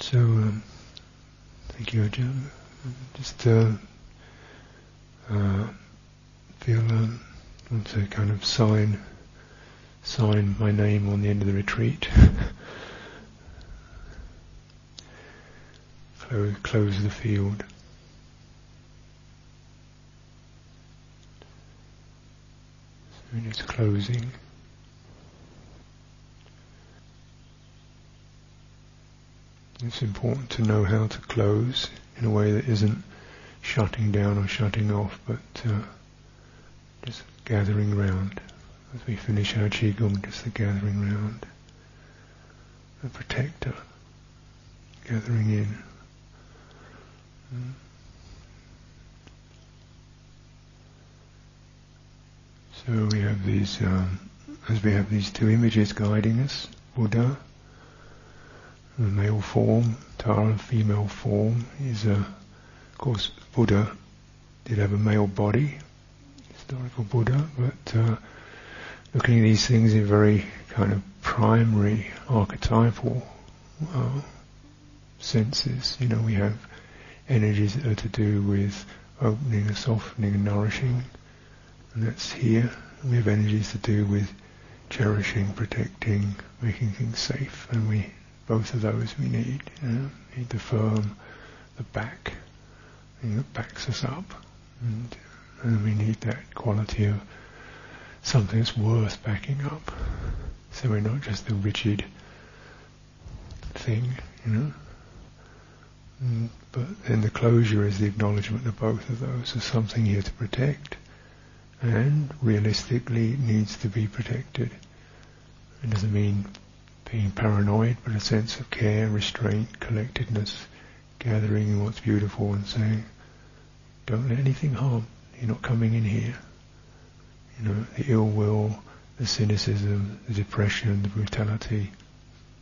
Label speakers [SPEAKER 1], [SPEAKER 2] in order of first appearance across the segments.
[SPEAKER 1] So, um, thank you, Ajahn. Just uh, uh, feel um, want to kind of sign sign my name on the end of the retreat. close, close the field. So it's closing. It's important to know how to close in a way that isn't shutting down or shutting off, but uh, just gathering round. As we finish our Qigong, just the gathering round. The protector, gathering in. Mm. So we have these, um, as we have these two images guiding us, Buddha, the male form, Tara, female form, is a, of course, Buddha did have a male body, historical Buddha, but uh, looking at these things in very kind of primary archetypal uh, senses, you know, we have energies that are to do with opening and softening and nourishing, and that's here. We have energies to do with cherishing, protecting, making things safe, and we both of those we need. You know? need the firm, the back, that backs us up, and, and we need that quality of something that's worth backing up. So we're not just the rigid thing, you know. Mm, but then the closure is the acknowledgement of both of those as something here to protect, and realistically needs to be protected. It doesn't mean being paranoid, but a sense of care, restraint, collectedness, gathering in what's beautiful and saying, don't let anything harm. You're not coming in here. You know, the ill will, the cynicism, the depression, the brutality,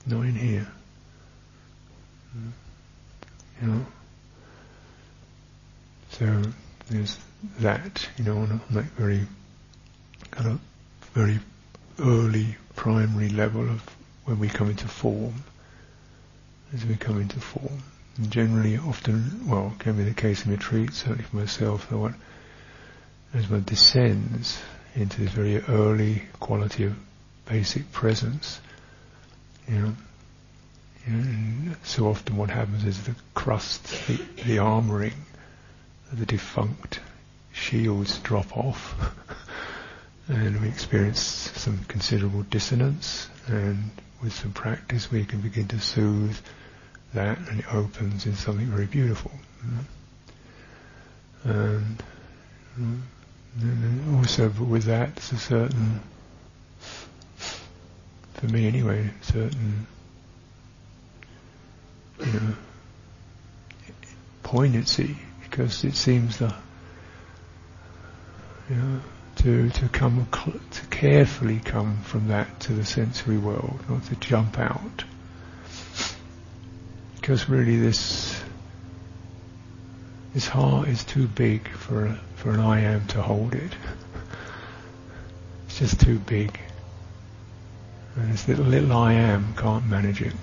[SPEAKER 1] not in here. You know. So there's that, you know, on, that very kind of very early primary level of when we come into form, as we come into form. And generally, often, well, can be the case in retreat, certainly for myself, that what, as one descends into this very early quality of basic presence, you know, and so often what happens is the crust, the, the armoring, the defunct shields drop off, and we experience some considerable dissonance, and with some practice we can begin to soothe that and it opens in something very beautiful. Mm-hmm. And, mm-hmm. and also with that there's a certain, for me anyway, certain, you know, poignancy because it seems that, you know, to, to come, to carefully come from that to the sensory world, not to jump out. Because really this, this heart is too big for, for an I am to hold it. It's just too big. And this little, little I am can't manage it.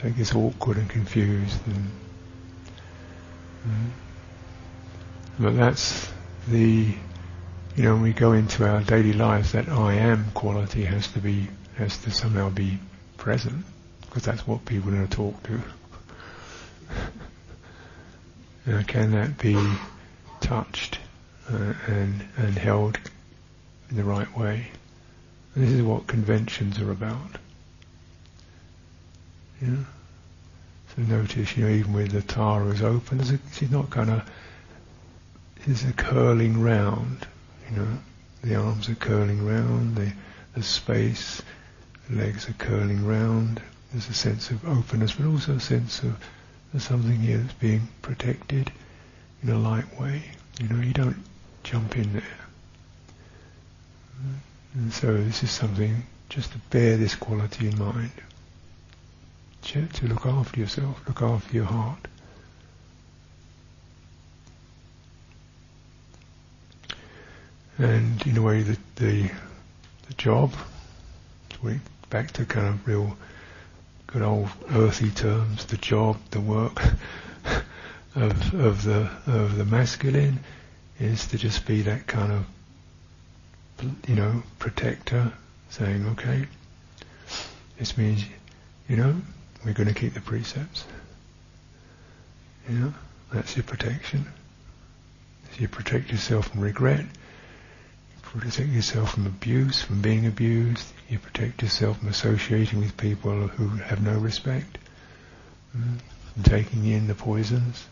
[SPEAKER 1] So it gets awkward and confused and. But that's the, you know, when we go into our daily lives, that I am quality has to be, has to somehow be present, because that's what people are going to talk to. now, can that be touched uh, and and held in the right way? And this is what conventions are about. Yeah. So notice, you know, even with the Tara is open, a, she's not kind of, it's a curling round, you know, the arms are curling round, the, the space, the legs are curling round, there's a sense of openness, but also a sense of there's something here that's being protected in a light way. You know, you don't jump in there. And so this is something just to bear this quality in mind to look after yourself, look after your heart. And in a way, the, the, the job, back to kind of real good old earthy terms, the job, the work of of the of the masculine is to just be that kind of you know protector, saying, okay, this means you know we're going to keep the precepts. Know that's your protection. So you protect yourself from regret. You protect yourself from abuse, from being abused. You protect yourself from associating with people who have no respect, mm, from taking in the poisons,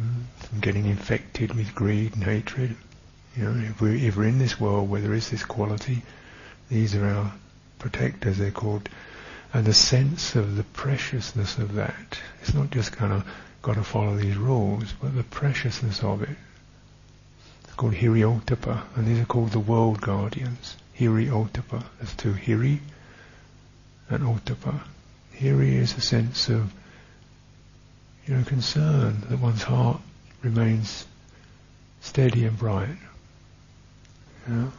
[SPEAKER 1] mm, from getting infected with greed and hatred. You know, if we're, if we're in this world where there is this quality, these are our protectors. They're called, and the sense of the preciousness of that. It's not just kind of got to follow these rules, but the preciousness of it. It's called Hiri-ottappa, and these are called the world guardians. Hiri-ottappa. There's two Hiri and Ottappa. Hiri is a sense of, you know, concern that one's heart remains steady and bright. You know,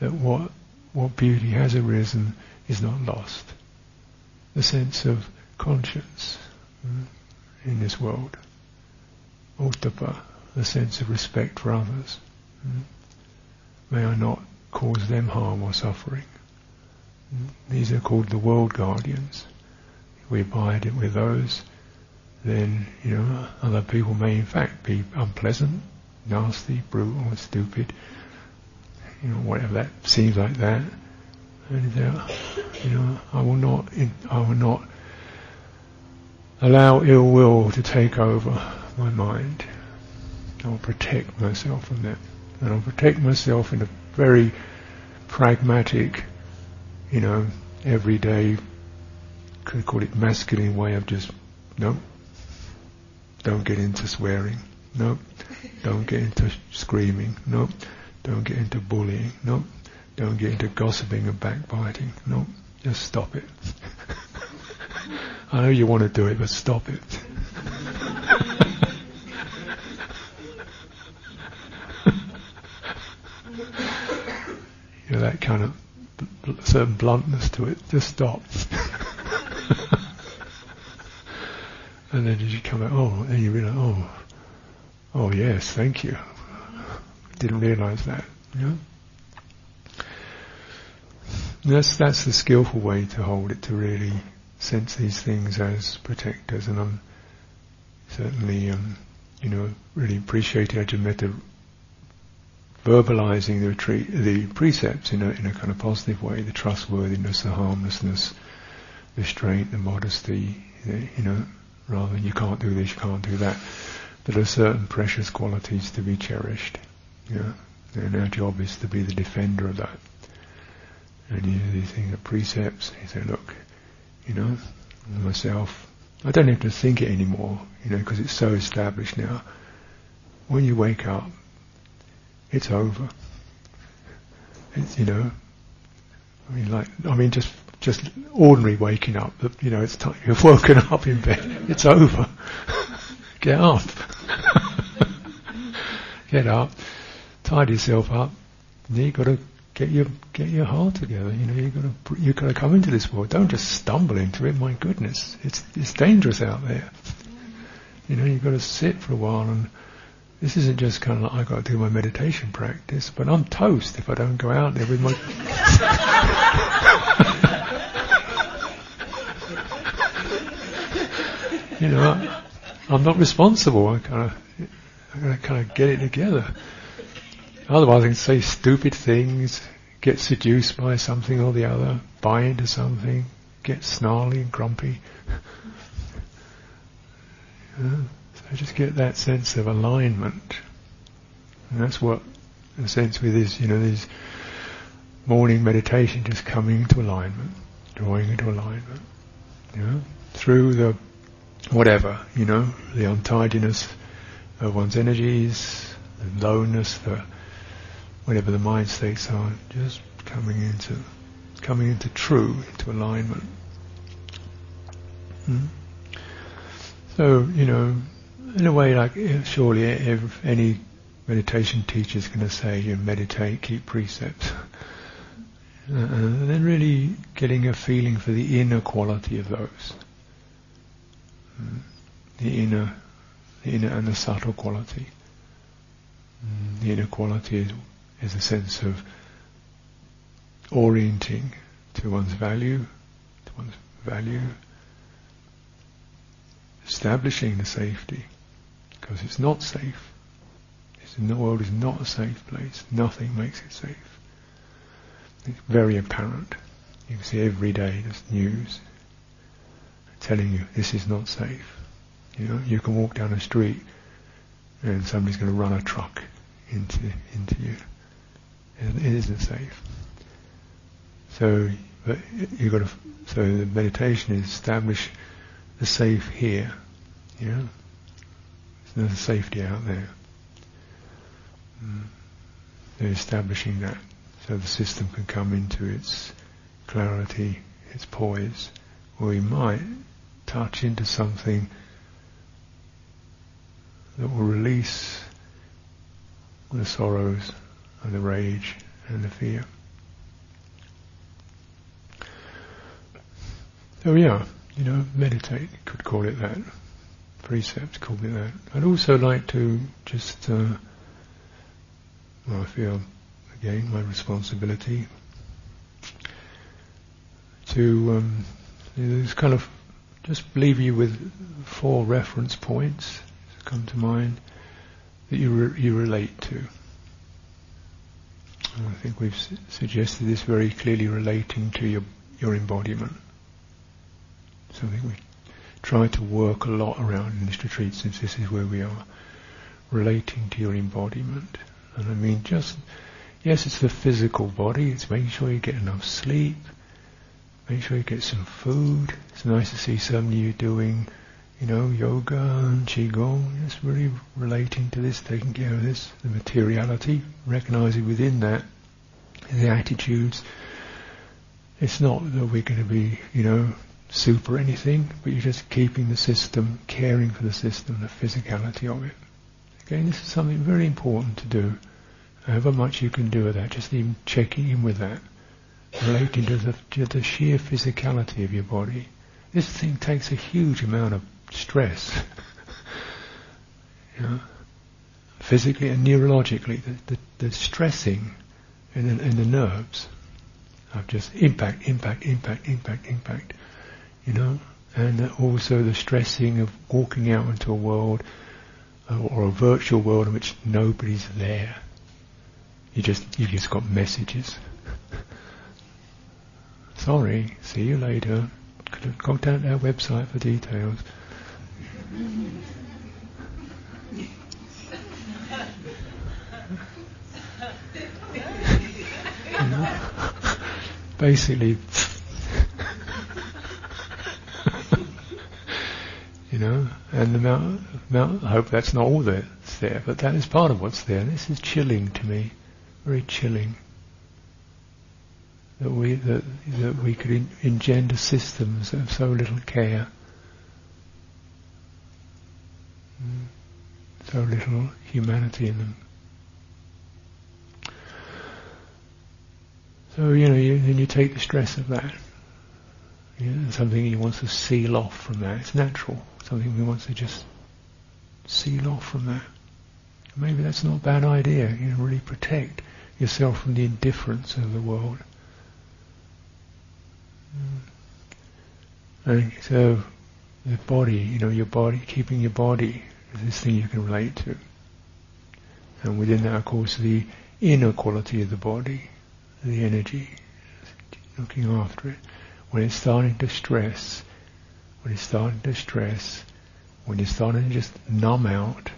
[SPEAKER 1] that what what beauty has arisen is not lost. The sense of conscience. Mm in this world. Ottappa, the sense of respect for others. Mm. May I not cause them harm or suffering. Mm. These are called the world guardians. If we abide with those, then you know other people may in fact be unpleasant, nasty, brutal, stupid, you know whatever that seems like that. And uh, you know I will not, I will not allow ill will to take over my mind. I'll protect myself from that. And I'll protect myself in a very pragmatic, you know, everyday, could call it masculine way of just, no, don't get into swearing, no, don't get into screaming, no, don't get into bullying, no, don't get into gossiping and backbiting, no, just stop it. I know you want to do it, but stop it. you know, that kind of bl- certain bluntness to it. Just stop. and then as you come out, oh, and you realize, oh, oh yes, thank you. Didn't realize that. Know? That's that's the skillful way to hold it to really sense these things as protectors, and I'm certainly, um, you know, really appreciating Ajahn verbalizing the retreat, the precepts in a in a kind of positive way, the trustworthiness, the harmlessness, the strength, the modesty, you know, rather than you can't do this, you can't do that. There are certain precious qualities to be cherished. Yeah, and our job is to be the defender of that. And you, you think of precepts, you say, look, you know, myself. I don't have to think it anymore, you know, because it's so established now. When you wake up, it's over. It's, you know, I mean, like, I mean, just just ordinary waking up. You know, it's time you've woken up in bed. It's over. Get up. Get up. Tidy yourself up. You've got to get your get your heart together. You know, you got to you got to come into this world. Don't just stumble into it. My goodness, it's it's dangerous out there. You know, you've got to sit for a while, and this isn't just kind of like I got to do my meditation practice. But I'm toast if I don't go out there with my. you know, I, I'm not responsible. I kind of I kind of get it together. Otherwise, I can say stupid things, get seduced by something or the other, buy into something, get snarly and grumpy. yeah. So just get that sense of alignment. And that's what, in a sense, with this, you know, this morning meditation, just coming into alignment, drawing into alignment. Through the whatever, you know, the untidiness of one's energies, the lowness, the whatever the mind states are, just coming into coming into true, into alignment. Hmm? So, you know, in a way, like surely if any meditation teacher is going to say, you meditate, keep precepts. Uh, and then really getting a feeling for the inner quality of those. Mm. The inner, the inner and the subtle quality. Mm. The inner quality is, is a sense of orienting to one's value, to one's value, establishing the safety, because it's not safe. It's the world is not a safe place. Nothing makes it safe. It's very apparent. You can see every day there's news telling you this is not safe. You know, you can walk down a street and somebody's going to run a truck into into you. It isn't safe. So, but you got to. So the meditation is establish the safe here. Know, there's no safety out there. Mm. They're establishing that so the system can come into its clarity, its poise, or we might touch into something that will release the sorrows and the rage and the fear. So yeah, you know, meditate, could call it that. Precept, call it that. I'd also like to just, uh, well, I feel again my responsibility to um, just kind of just leave you with four reference points come to mind that you re- you relate to. I think we've su- suggested this very clearly relating to your your embodiment. Something we try to work a lot around in this retreat since this is where we are, relating to your embodiment. And I mean just Yes, it's the physical body. It's making sure you get enough sleep. Make sure you get some food. It's nice to see some of you doing, you know, yoga and qigong. It's really relating to this, taking care of this, the materiality, recognizing within that the attitudes. It's not that we're going to be, you know, super anything, but you're just keeping the system, caring for the system, the physicality of it. Again, this is something very important to do however much you can do with that, just even checking in with that, relating to the, to the sheer physicality of your body. This thing takes a huge amount of stress. you know, physically and neurologically, the, the, the stressing in the, in the nerves of just impact, impact, impact, impact, impact, you know, and also the stressing of walking out into a world uh, or a virtual world in which nobody's there. You just you just got messages. Sorry, see you later. Contact our website for details. Basically, you know, and the amount, amount, I hope that's not all that's there, but that is part of what's there. This is chilling to me very chilling. That we that that we could in, engender systems have so little care, so little humanity in them. So you know, you, then you take the stress of that. You know, something he wants to seal off from that. It's natural. Something he wants to just seal off from that. Maybe that's not a bad idea. You know, really protect yourself from the indifference of the world. Mm. And so the body, you know, your body, keeping your body this thing you can relate to. And within that, of course, the inner quality of the body, the energy, looking after it. When it's starting to stress, when it's starting to stress, when you're starting to just numb out,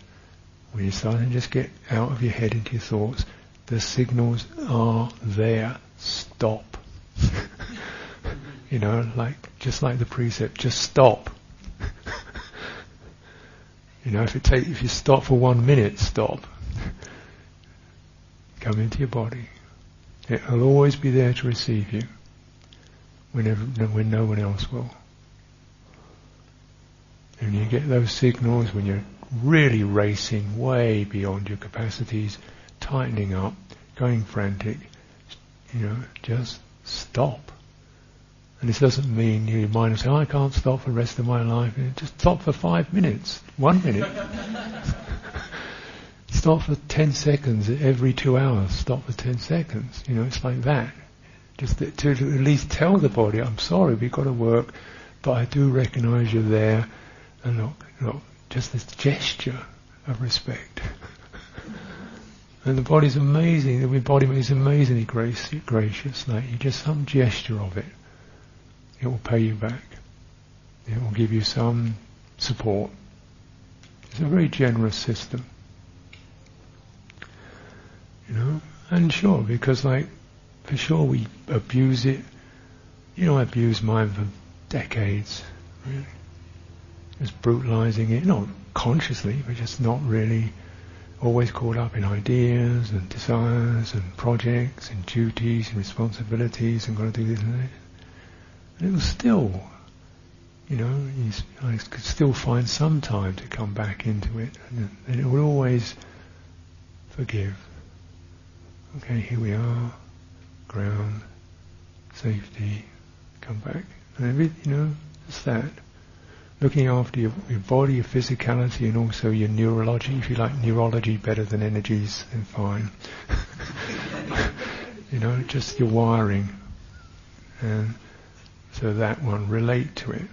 [SPEAKER 1] when you're starting to just get out of your head into your thoughts, the signals are there. Stop. you know, like just like the precept, just stop. You know, if it take if you stop for one minute, stop. Come into your body. It'll always be there to receive you. Whenever when no one else will. And you get those signals when you're really racing way beyond your capacities tightening up, going frantic, you know, just stop. And this doesn't mean your mind will say, I can't stop for the rest of my life. Just stop for five minutes, one minute. stop for ten seconds every two hours. Stop for ten seconds. You know, it's like that. Just to, to at least tell the body, I'm sorry, we've got to work, but I do recognize you're there. And look, look, just this gesture of respect. and the body's amazing, the body is amazingly grace, gracious. Like you just some gesture of it, it will pay you back. It will give you some support. It's a very generous system. You know? And sure, because like, for sure we abuse it. You know, I abused mine for decades, really. Just brutalizing it, not consciously, but just not really always caught up in ideas and desires and projects and duties and responsibilities and got to do this and that. It was still, you know, I could still find some time to come back into it, and, and it would always forgive. Okay, here we are, ground, safety, come back. And every, you know, it's that looking after your, your body, your physicality, and also your neurology. If you like neurology better than energies, then fine. you know, just your wiring. And so that one, relate to it.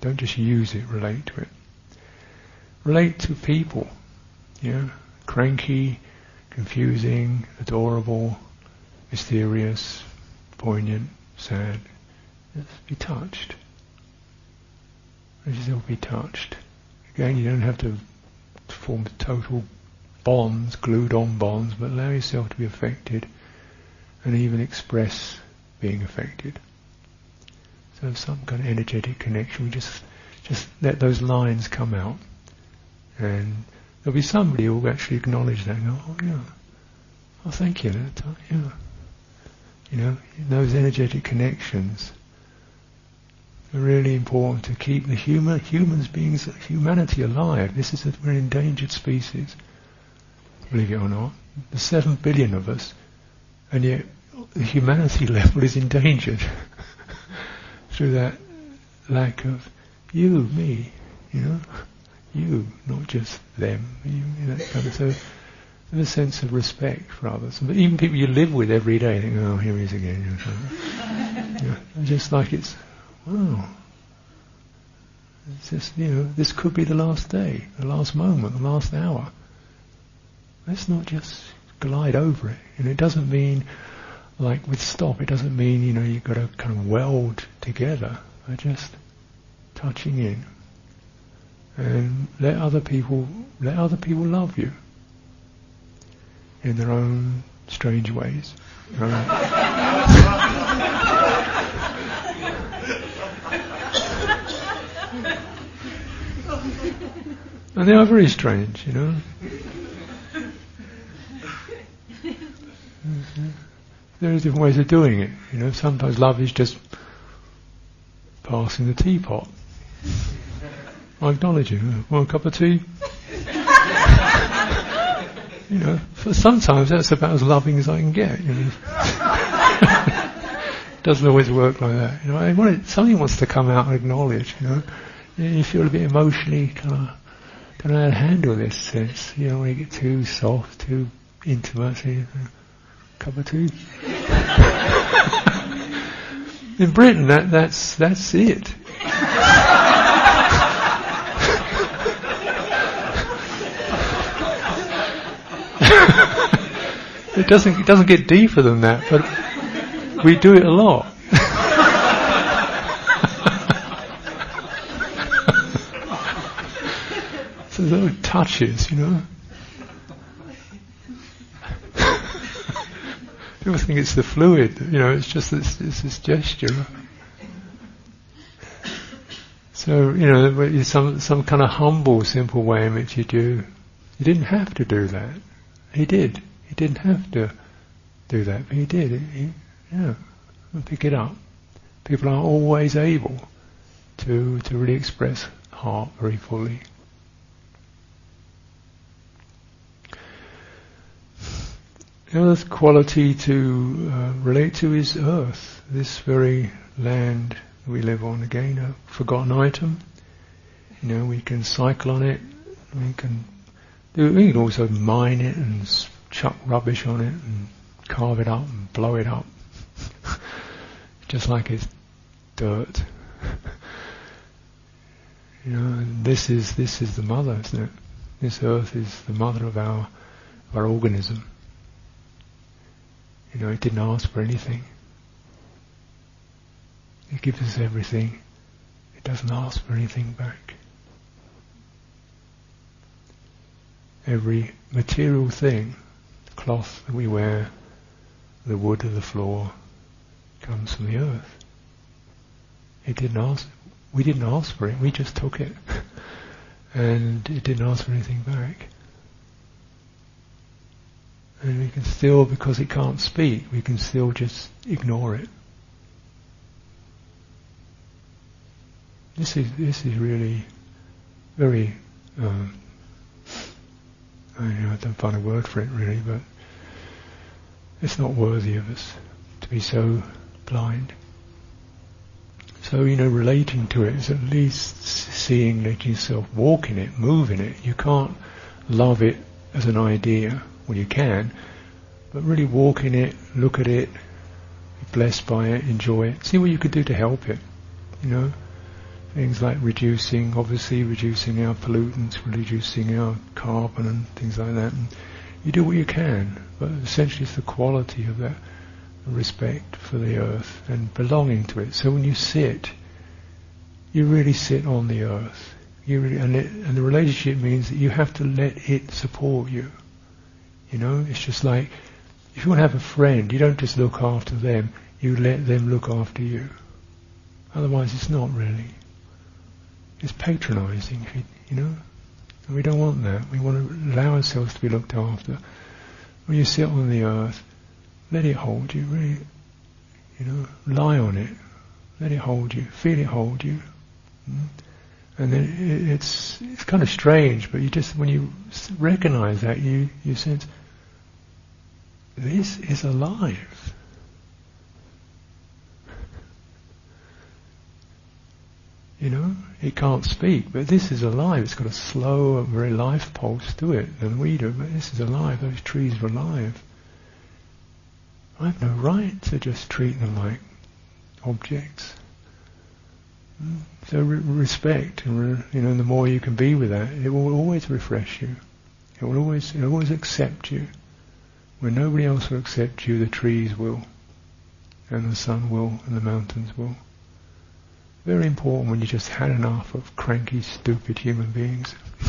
[SPEAKER 1] Don't just use it, relate to it. Relate to people. Yeah, cranky, confusing, adorable, mysterious, poignant, sad. Just be touched you'll be touched. Again, you don't have to form total bonds, glued on bonds, but allow yourself to be affected and even express being affected. So some kind of energetic connection, we just just let those lines come out. And there'll be somebody who will actually acknowledge that and go, oh yeah, oh thank you, yeah. You know, those energetic connections are really important to keep the human humans beings humanity alive. This is a very endangered species, believe it or not. There's seven billion of us, and yet the humanity level is endangered through that lack of you, me, you know, you, not just them. You, know, that kind of so. a sense of respect for others. But even people you live with every day think, oh, here he is again. You know, just like it's oh, it's just, you know, this could be the last day, the last moment, the last hour. Let's not just glide over it. And it doesn't mean, like with stop, it doesn't mean, you know, you've got to kind of weld together. But just touching in. And let other people, let other people love you in their own strange ways. And they are very strange, you know. There are different ways of doing it. You know, sometimes love is just passing the teapot. I acknowledge you. Want a cup of tea? you know, sometimes that's about as loving as I can get. You know. Doesn't always work like that. You know, I want it, something wants to come out and acknowledge. You know, you feel a bit emotionally kind of don't know how to handle this sense. You don't want to get too soft, too intimate. You cup of tea. In Britain, that, that's that's it. it doesn't it doesn't get deeper than that, but we do it a lot. little touches, you know. People think it's the fluid, you know, it's just this, it's this gesture. So, you know, some, some kind of humble, simple way in which you do. You didn't have to do that. He did. He didn't have to do that, but he did. He, yeah, pick it up. People aren't always able to, to really express heart very fully. The other quality to uh, relate to is earth, this very land we live on. Again, a forgotten item. You know, we can cycle on it. We can do. We can also mine it and chuck rubbish on it and carve it up and blow it up, just like it's dirt. you know, this is this is the mother, isn't it? This earth is the mother of our our organism. You know, it didn't ask for anything. It gives us everything. It doesn't ask for anything back. Every material thing, the cloth that we wear, the wood of the floor, comes from the earth. It didn't ask, we didn't ask for it, we just took it. and it didn't ask for anything back. And we can still, because it can't speak, we can still just ignore it. This is this is really very. Um, I, know, I don't find a word for it really, but it's not worthy of us to be so blind. So you know, relating to it is at least seeing, letting yourself walk in it, move in it. You can't love it as an idea. Well, you can, but really walk in it, look at it, be blessed by it, enjoy it. See what you could do to help it. You know. Things like reducing, obviously reducing our pollutants, reducing our carbon and things like that. And you do what you can, but essentially it's the quality of that respect for the earth and belonging to it. So when you sit, you really sit on the earth. You really, and, it, and the relationship means that you have to let it support you. You know, it's just like if you want to have a friend, you don't just look after them, you let them look after you. Otherwise, it's not really It's patronising, you know. And we don't want that. We want to allow ourselves to be looked after. When you sit on the earth, let it hold you. Really, you know, lie on it. Let it hold you. Feel it hold you. Mm? And it, it's it's kind of strange, but you just when you recognize that, you you sense this is alive. You know, it can't speak, but this is alive. It's got a slow, very life pulse to it than we do, but this is alive. Those trees are alive. I have no right to just treat them like objects. So re- respect, and re- you know, the more you can be with that, it will always refresh you. It will always, it will always accept you. When nobody else will accept you, the trees will, and the sun will, and the mountains will. Very important when you just had enough of cranky, stupid human beings.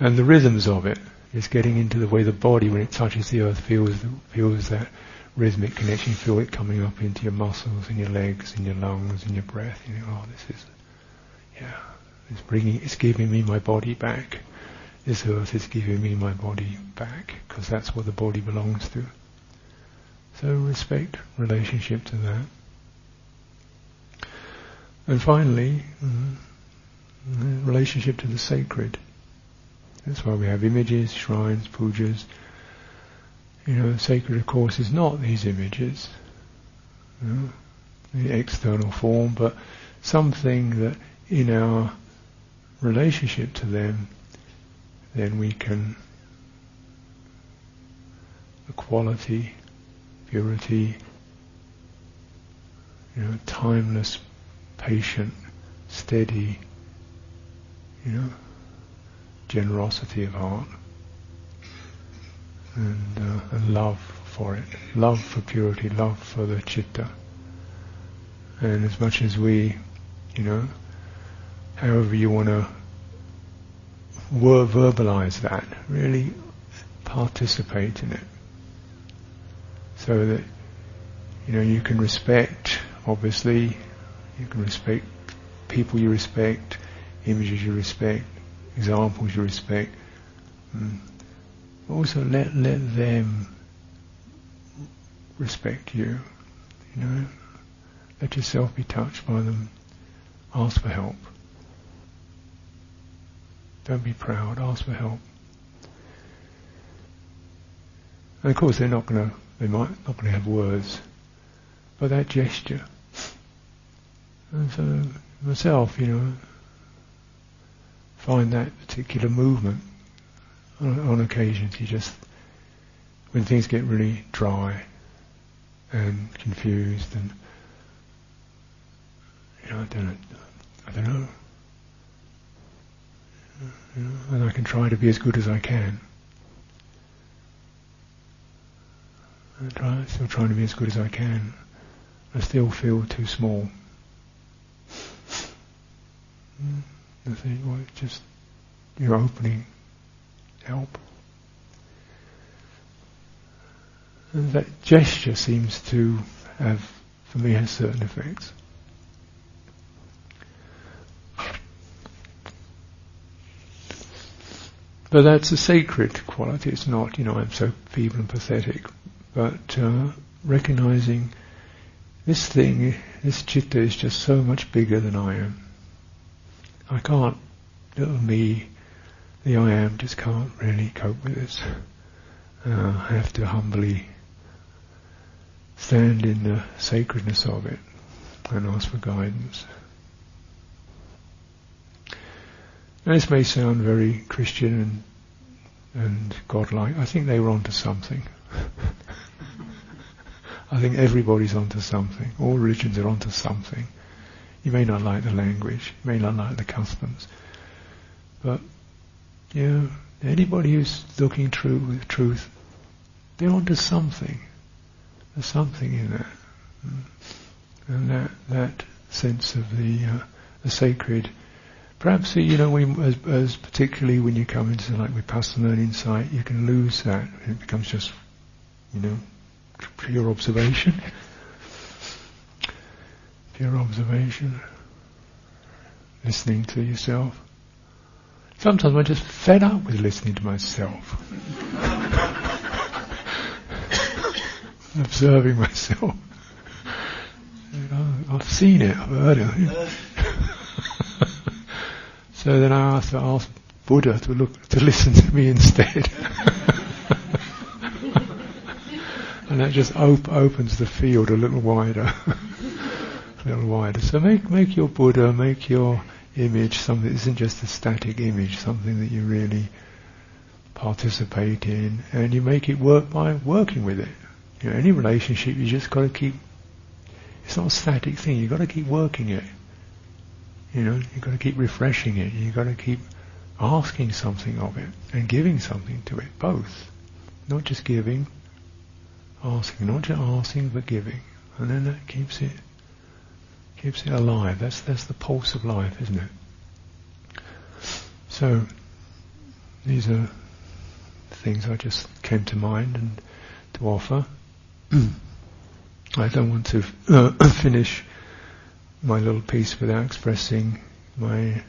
[SPEAKER 1] and the rhythms of it is getting into the way the body, when it touches the earth, feels feels that rhythmic connection. Feel it coming up into your muscles, and your legs, and your lungs, and your breath. You know, oh, this is, yeah, it's bringing, it's giving me my body back this earth is giving me my body back because that's what the body belongs to. So respect relationship to that. And finally, mm, relationship to the sacred. That's why we have images, shrines, pujas. You know, sacred of course is not these images, you know, the external form, but something that in our relationship to them then we can the quality, purity, you know, timeless, patient, steady, you know, generosity of heart, and, uh, and love for it, love for purity, love for the chitta. And as much as we, you know, however you want to verbalize that, really participate in it. So that, you know, you can respect, obviously, you can respect people you respect, images you respect, examples you respect. Mm. Also let, let them respect you, you know. Let yourself be touched by them. Ask for help. Don't be proud. Ask for help. And of course, they're not going to. They might not going to have words, but that gesture. And so myself, you know, find that particular movement on, on occasions. You just when things get really dry and confused and you know, I don't know, I don't know. You know, and I can try to be as good as I can. I try, still trying to be as good as I can. I still feel too small. Mm, I think, well, just your opening help. And that gesture seems to have, for me, has certain effects. But that's a sacred quality. It's not, you know, I'm so feeble and pathetic. But uh, recognizing this thing, this chitta is just so much bigger than I am. I can't, little me, the I am, just can't really cope with this. Uh, I have to humbly stand in the sacredness of it and ask for guidance. Now, this may sound very Christian and, and godlike. I think they were onto something. I think everybody's onto something. All religions are onto something. You may not like the language, you may not like the customs, but you know, anybody who's looking true with truth, they're onto something. There's something in that, and that that sense of the uh, the sacred. Perhaps you know, when, as, as, particularly when you come into like vipassana and learning insight, you can lose that. It becomes just, you know, pure observation. Pure observation. Listening to yourself. Sometimes I'm just fed up with listening to myself. Observing myself. I've seen it, I've heard it. so then I asked, I asked Buddha to look, to listen to me instead. and that just op- opens the field a little wider. Little wider. So make, make your Buddha, make your image, something that isn't just a static image, something that you really participate in, and you make it work by working with it. You know, any relationship, you just got to keep. It's not a static thing. You've got to keep working it. You know, you've got to keep refreshing it. You've got to keep asking something of it and giving something to it. Both, not just giving, asking, not just asking but giving, and then that keeps it keeps it alive. That's that's the pulse of life, isn't it? So these are things I just came to mind and to offer. I don't want to uh, finish my little piece without expressing my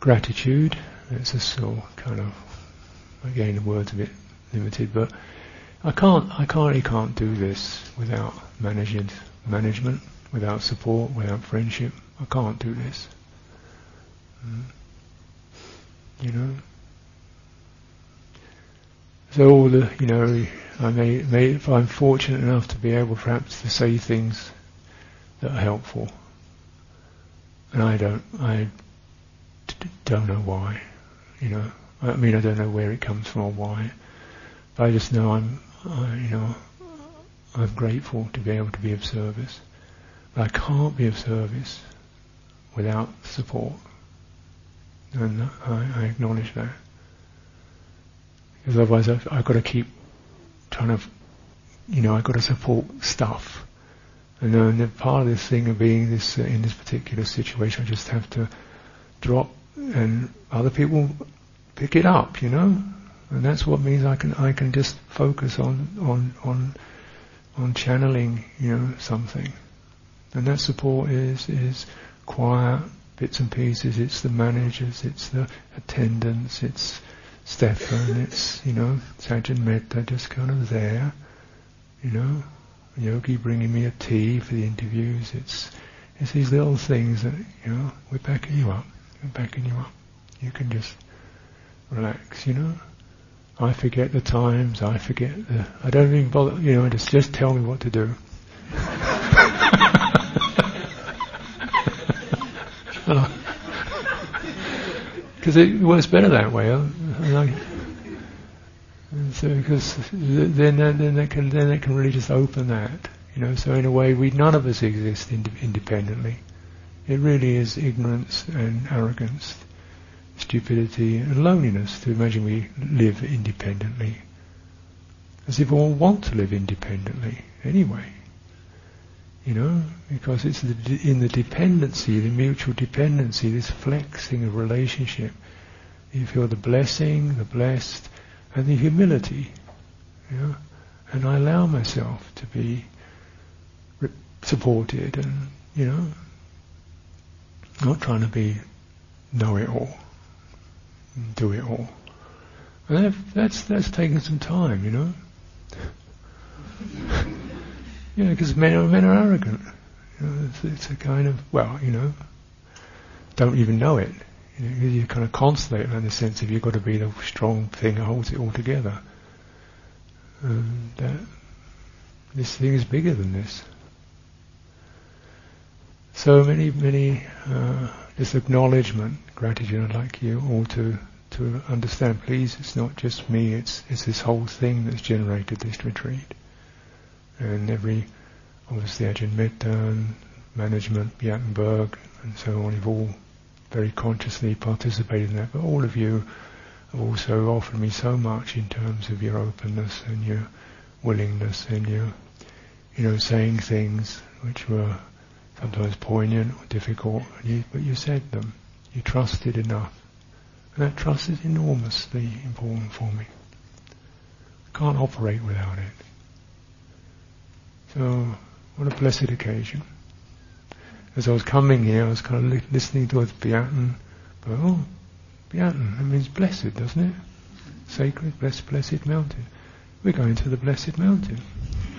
[SPEAKER 1] gratitude. It's a still kind of again the words a bit limited, but I can't I can't really can't do this without managing management without support, without friendship. I can't do this. Mm. You know? So all the, you know, I may, may, if I'm fortunate enough to be able perhaps to say things that are helpful, and I don't, I d- don't know why, you know. I mean, I don't know where it comes from or why, but I just know I'm, I, you know, I'm grateful to be able to be of service. I can't be of service without support. And I, I acknowledge that. Because otherwise I've, I've, got to keep trying to, you know, I've got to support stuff. And then part of this thing of being this uh, in this particular situation, I just have to drop, and other people pick it up, you know. And that's what means I can I can just focus on on on on channeling, you know, something. And that support is, is quiet bits and pieces, it's the managers, it's the attendants, it's Stefan, it's, you know, Sajjan Metta just kind of there, you know, Yogi bringing me a tea for the interviews, it's, it's these little things that, you know, we're backing you up, we're backing you up. You can just relax, you know. I forget the times, I forget the, I don't even bother, you know, just, just tell me what to do. Because it works better that way. Like, so because then then they can then they can really just open that, you know. So in a way, we none of us exist ind- independently. It really is ignorance and arrogance, stupidity and loneliness to imagine we live independently, as if we all want to live independently anyway. You know, because it's the, in the dependency, the mutual dependency, this flexing of relationship. You feel the blessing, the blessed, and the humility. You know, and I allow myself to be re- supported, and you know, not trying to be know it all, do it all. And that's that's taken some time, you know. You know, because men are, men are arrogant. You know, it's, it's, a kind of, well, you know, don't even know it. You, know, you kind of constellate in the sense of you've got to be the strong thing that holds it all together. And that, this thing is bigger than this. So many, many, uh, this acknowledgement, gratitude. I'd like you all to to understand. Please, it's not just me. It's it's this whole thing that's generated this retreat and every, obviously Ajahn Metta, management, Beatenberg, and so on, you've all very consciously participated in that, but all of you have also offered me so much in terms of your openness and your willingness and your, you know, saying things which were sometimes poignant or difficult, but you said them. You trusted enough. And that trust is enormously important for me. I can't operate without it. So, what a blessed occasion. As I was coming here, I was kind of li- listening towards but oh, Beaten, that means blessed, doesn't it? Sacred, blessed, blessed mountain. We're going to the blessed mountain.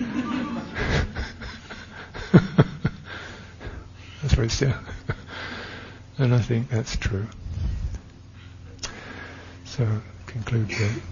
[SPEAKER 1] that's what it said. and I think that's true. So, conclude that.